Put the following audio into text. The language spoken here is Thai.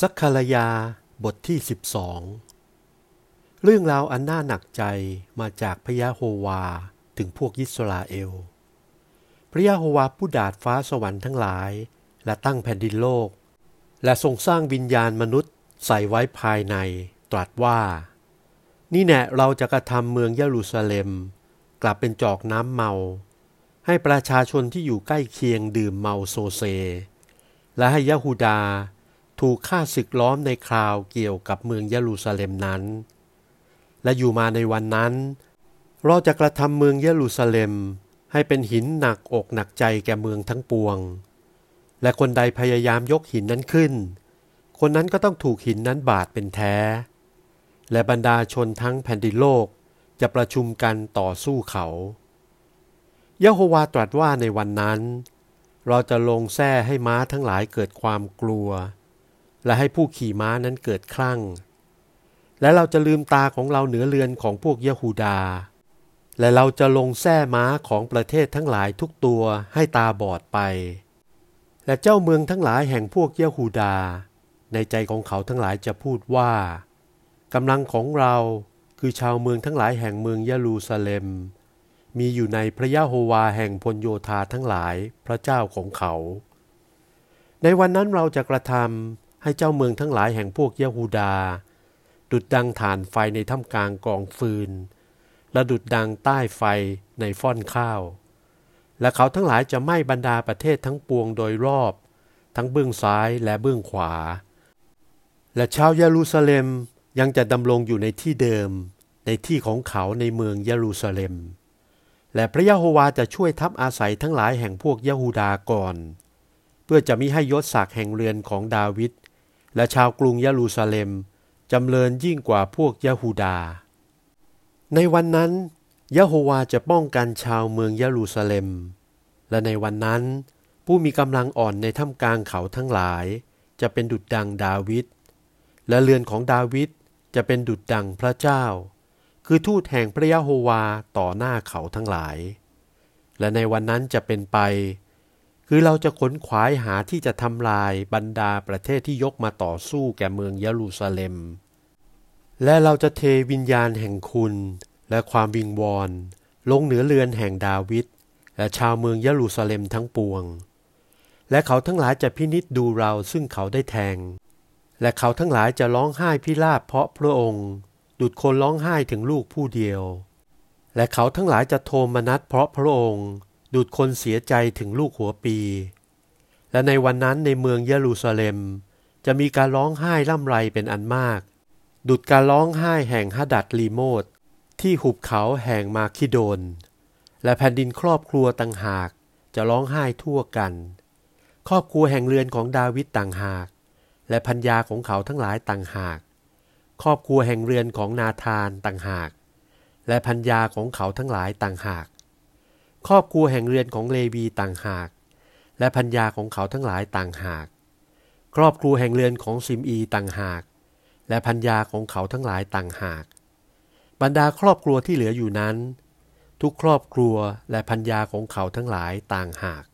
สักคารยาบทที่ 12 เรื่องราวอันน่าหนักใจมาจากพระยะโฮวาถึงพวกยิสราเอล พระยะโฮวาผู้ดาดฟ้าสวรรค์ทั้งหลาย และตั้งแผ่นดินโลก และทรงสร้างวิญญาณมนุษย์ใส่ไว้ภายในตรัสว่า นี่แน่เราจะกระทำเมืองเยรูซาเล็ม กลับเป็นจอกน้ำเมา ให้ประชาชนที่อยู่ใกล้เคียงดื่มเมาโซเซ และให้ยะฮูดา ถูกฆ่าศึกล้อมในคราวเกี่ยวกับเมืองเยรูซาเล็มนั้น และอยู่มาในวันนั้น เราจะกระทำเมืองเยรูซาเล็มให้เป็นหินหนักอกหนักใจแก่เมืองทั้งปวง และคนใดพยายามยกหินนั้นขึ้น คนนั้นก็ต้องถูกหินนั้นบาดเป็นแท้ และบรรดาชนทั้งแผ่นดินโลกจะประชุมกันต่อสู้เขา ยะโฮวาตรัสว่าในวันนั้น เราจะลงแท้ให้ม้าทั้งหลายเกิดความกลัว และให้ผู้ขี่ม้านั้นเกิดคลั่ง และเราจะลืมตาของเราเหนือเรือนของพวกเยะฮูดา และเราจะลงแส้ม้าของประเทศทั้งหลายทุกตัวให้ตาบอดไป และเจ้าเมืองทั้งหลายแห่งพวกเยะฮูดา ในใจของเขาทั้งหลายจะพูดว่ากำลังของเราคือชาวเมืองทั้งหลายแห่งเมืองเยรูซาเล็ม มีอยู่ในพระยะโฮวาแห่งพลโยธาทั้งหลายพระเจ้าของเขา ในวันนั้นเราจะกระทำ ให้เจ้าเมืองทั้งหลายแห่งพวกยะฮูดา ดุดดังฐานไฟในถ้ำกลางกองฟืน และดุดดังใต้ไฟในฟ่อนข้าว และเขาทั้งหลายจะไหม้บรรดาประเทศทั้งปวงโดยรอบ ทั้งเบื้องซ้ายและเบื้องขวา และชาวเยรูซาเล็มยังจะดำรงอยู่ในที่เดิม ในที่ของเขาในเมืองเยรูซาเล็ม และพระยะโฮวาจะช่วยทัพอาศัยทั้งหลายแห่งพวกยะฮูดาก่อน เพื่อจะมิให้ยศศักดิ์แห่งเรือนของดาวิด และชาวกรุงเยรูซาเล็มจำเริญยิ่งกว่าพวกยะฮูดา ในวันนั้นยะโฮวาจะป้องกันชาวเมืองเยรูซาเล็ม และในวันนั้น ผู้มีกำลังอ่อนในถ้ำกลางเขาทั้งหลาย จะเป็นดุจดังดาวิดและเรือนของดาวิดจะเป็นดุจดังพระเจ้า คือทูตแห่งพระยะโฮวาต่อหน้าเขาทั้งหลาย และในวันนั้นจะเป็นไป คือเราจะขนขวายหาที่จะทำลายบรรดาประเทศที่ยกมาต่อสู้แก่เมืองเยรูซาเล็ม และเราจะเทวิญญาณแห่งคุณและความวิงวอนลงเหนือเรือนแห่งดาวิดและชาวเมืองเยรูซาเล็มทั้งปวง และเขาทั้งหลายจะพินิษดูเราซึ่งเขาได้แทง และเขาทั้งหลายจะร้องไห้พิราบเพราะพระองค์ ดุดคนร้องไห้ถึงลูกผู้เดียว และเขาทั้งหลายจะโทมนัสเพราะพระองค์ ดูดคนเสียใจถึงลูกหัวปี และในวันนั้นในเมืองเยรูซาเล็ม จะมีการร้องไห้ร่ำไรเป็นอันมาก ดุดการร้องไห้แห่งฮัดัดลีโมดที่หุบเขาแห่งมาคิโดน และแผ่นดินครอบครัวต่างหากจะร้องไห้ทั่วกัน ครอบครัวแห่งเรือนของดาวิดต่างหาก และพัญญาของเขาทั้งหลายต่างหาก ครอบครัวแห่งเรือนของนาธานต่างหาก และพัญญาของเขาทั้งหลายต่างหาก ครอบครัวแห่งเรือนของเลวีต่างหาก และพัญญาของเขาทั้งหลายต่างหาก ครอบครัวแห่งเรือนของซิมอีต่างหาก และพัญญาของเขาทั้งหลายต่างหาก บรรดาครอบครัวที่เหลืออยู่นั้น ทุกครอบครัวและพัญญาของเขาทั้งหลายต่างหาก